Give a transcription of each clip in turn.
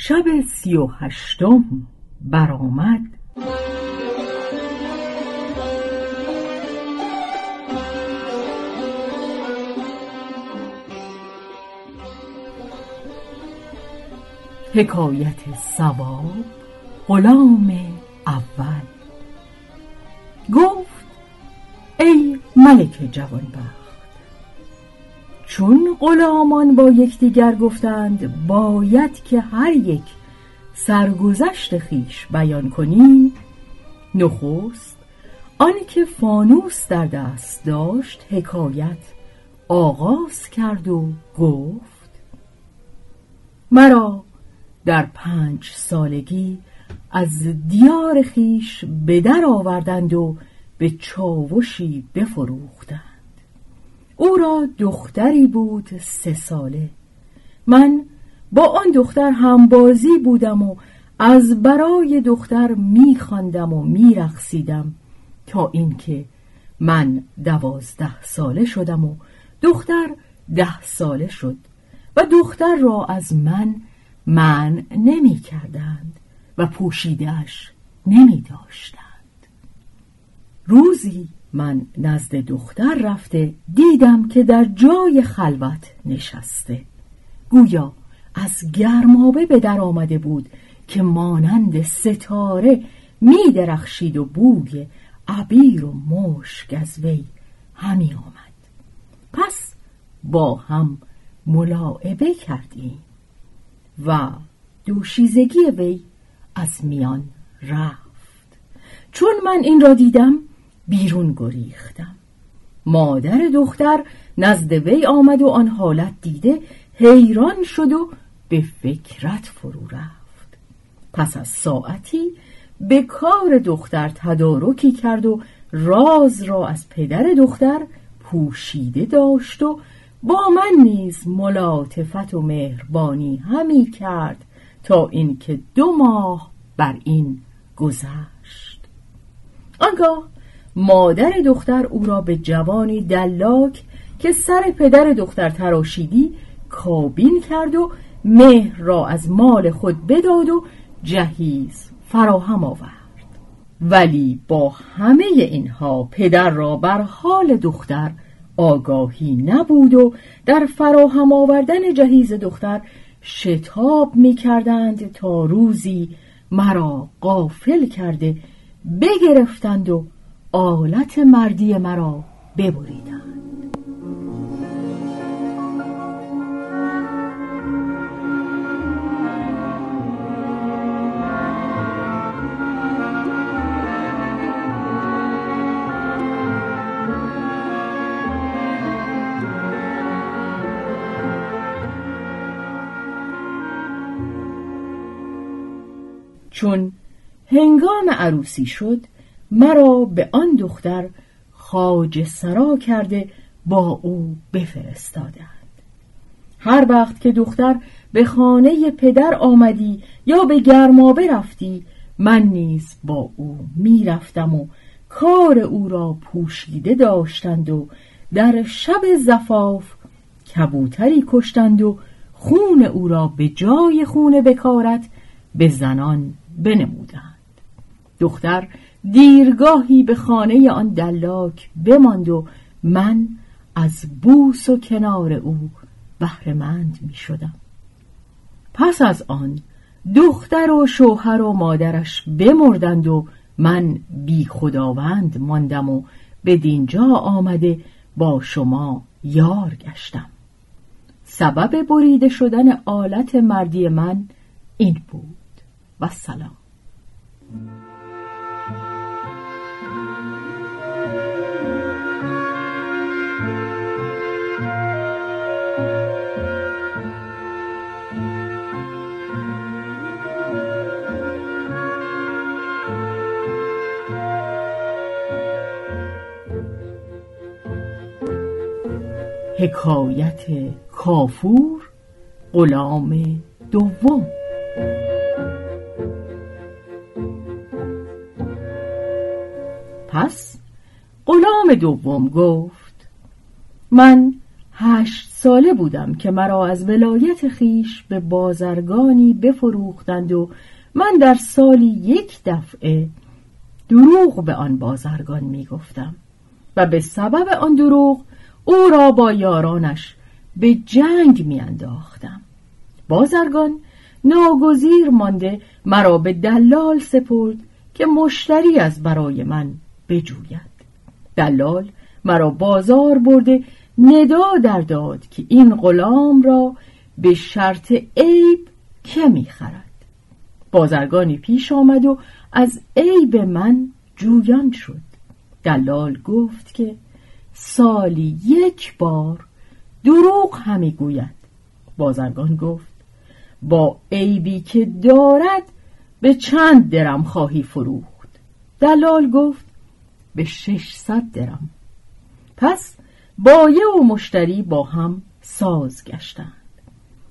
شب سی و هشتم برآمد. حکایت سواب غلام اول. گفت ای ملک جوانبخت چون غلامان با یکدیگر گفتند باید که هر یک سرگذشت خیش بیان کنیم. نخست آنکه فانوس در دست داشت حکایت آغاز کرد و گفت مرا در پنج سالگی از دیار خیش به در آوردند و به چاوشی بفروختند. او را دختری بود سه ساله. من با آن دختر هم بازی بودم و از برای دختر میخواندم و میرقصیدم تا اینکه من دوازده ساله شدم و دختر ده ساله شد و دختر را از من من نمی کردند و پوشیدهش نمی داشتند روزی من نزد دختر رفته دیدم که در جای خلوت نشسته. گویا از گرمابه به در آمده بود که مانند ستاره می درخشید و بوی عبیر و مشک از وی همی آمد. پس با هم ملاعبه کردیم و دوشیزگی وی از میان رفت. چون من این را دیدم بیرون گریختم. مادر دختر نزد وی آمد و آن حالت دیده حیران شد و به فکرت فرو رفت. پس از ساعتی به کار دختر تدارکی کرد و راز را از پدر دختر پوشیده داشت و با من نیز ملاطفت و مهربانی همی کرد تا اینکه دو ماه بر این گذشت. آنگاه مادر دختر او را به جوانی دلاک که سر پدر دختر تراشیدی کابین کرد و مهر را از مال خود بداد و جهیز فراهم آورد. ولی با همه اینها پدر را بر حال دختر آگاهی نبود و در فراهم آوردن جهیز دختر شتاب می کردند تا روزی مرا قافل کرده بگرفتند و آلت مردی مرا ببریدند. چون هنگام عروسی شد مرا به آن دختر خاج سرا کرده با او بفرستادند. هر وقت که دختر به خانه پدر آمدی یا به گرمابه رفتی من نیز با او می‌رفتم و کار او را پوشیده داشتند و در شب زفاف کبوتری کشتند و خون او را به جای خون بکارت به زنان بنمودند. دختر دیرگاهی به خانه آن دلاک بماند و من از بوس و کنار او بهرهمند می شدم پس از آن دختر و شوهر و مادرش بمردند و من بی خداوند ماندم و به دینجا آمده با شما یار گشتم. سبب بریده شدن آلت مردی من این بود. و سلام. حکایت کافور غلام دوم. پس غلام دوم گفت من هشت ساله بودم که مرا از ولایت خیش به بازرگانی بفروختند و من در سالی یک دفعه دروغ به آن بازرگان می گفتم و به سبب آن دروغ او را با یارانش به جنگ میانداختم. بازرگان ناگزیر مانده مرا به دلال سپرد که مشتری از برای من بجوید. دلال مرا بازار برده ندا در داد که این غلام را به شرط عیب که می‌خرد. بازرگانی پیش آمد و از عیب من جویان شد. دلال گفت که سالی یک بار دروغ همی گوید. بازرگان گفت با عیبی که دارد به چند درم خواهی فروخت. دلال گفت به ششصد درم. پس بایه و مشتری با هم ساز گشتند.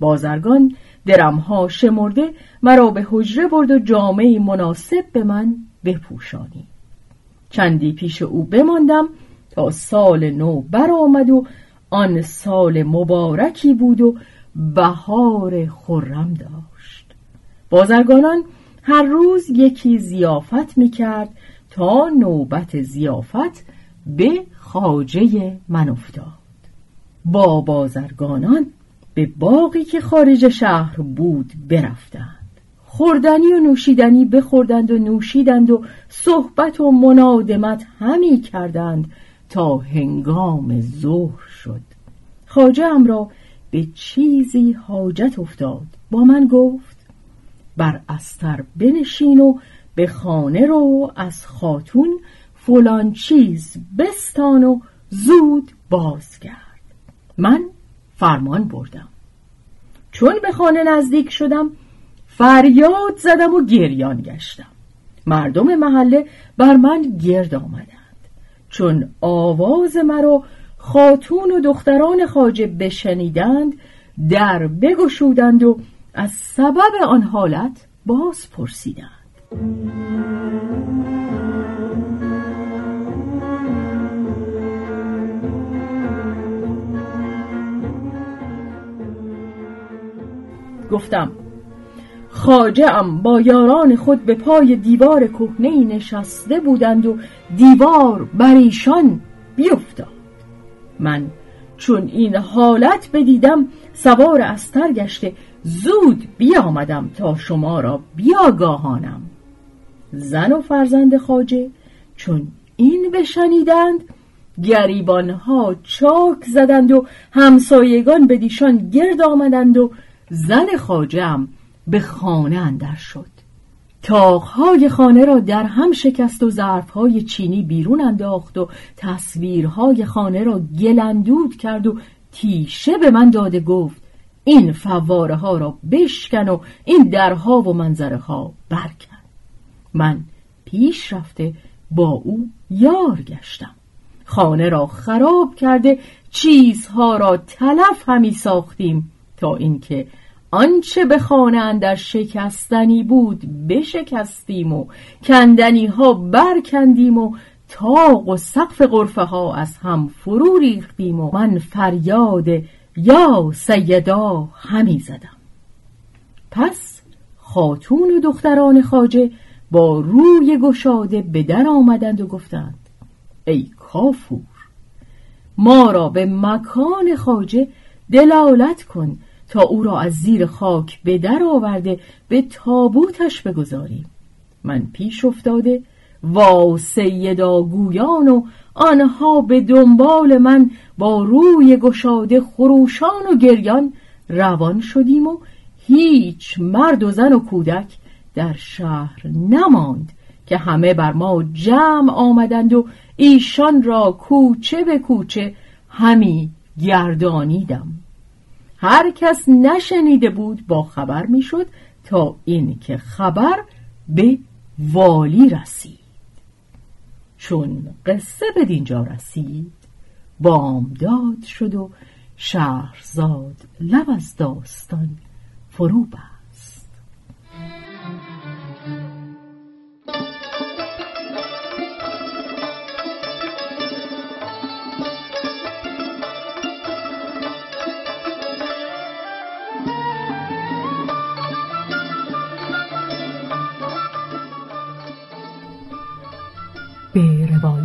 بازرگان درمها شمرده مرا به حجره برد و جامعه مناسب به من بپوشانی. چندی پیش او بماندم سال نو برآمد و آن سال مبارکی بود و بهار خرم داشت. بازرگانان هر روز یکی زیافت می‌کرد تا نوبت زیافت به خاجه من افتاد. با بازرگانان به باقی که خارج شهر بود برفتند. خوردنی و نوشیدنی بخوردند و نوشیدند و صحبت و منادمت همی کردند تا هنگام ظهر شد. خاجه ام را به چیزی حاجت افتاد. با من گفت بر استر بنشین و به خانه رو از خاتون فلان چیز بستان و زود بازگرد. من فرمان بردم. چون به خانه نزدیک شدم فریاد زدم و گریان گشتم. مردم محله بر من گرد آمدند. چون آواز مرا خاتون و دختران خاجه بشنیدند در بگشودند و از سبب آن حالت باز پرسیدند. گفتم خاجه ام با یاران خود به پای دیوار کهنه نشسته بودند و دیوار بر ایشان بیفتاد. من چون این حالت بدیدم سوار استر گشته زود بیامدم تا شما را بیاگاهانم. زن و فرزند خاجه چون این بشنیدند گریبانها چاک زدند و همسایگان به دیشان گرد آمدند و زن خاجم به خانه اندر شد. تاقهای خانه را در هم شکست و ظرفهای چینی بیرون انداخت و تصویرهای خانه را گلندود کرد و تیشه به من داده گفت این فواره ها را بشکن و این درها و منظره ها برکن. من پیش رفته با او یار گشتم. خانه را خراب کرده چیزها را تلف همی ساختیم تا اینکه آنچه به خانه اندر شکستنی بود بشکستیم و کندنی ها برکندیم و تاق و سقف غرفه ها از هم فرو ریختیم و من فریاد یا سیدا همی زدم. پس خاتون و دختران خاجه با روی گشاده به در آمدند و گفتند ای کافور ما را به مکان خاجه دلالت کن تا او را از زیر خاک به در آورده به تابوتش بگذاریم. من پیش افتاده وا سیدا گویان و آنها به دنبال من با روی گشاده خروشان و گریان روان شدیم و هیچ مرد و زن و کودک در شهر نماند که همه بر ما جمع آمدند و ایشان را کوچه به کوچه همی گردانیدم. هر کس نشنیده بود با خبر می‌شد تا این که خبر به والی رسید. چون قصه به دینجا رسید بامداد شد و شهرزاد لب از داستان فرو بست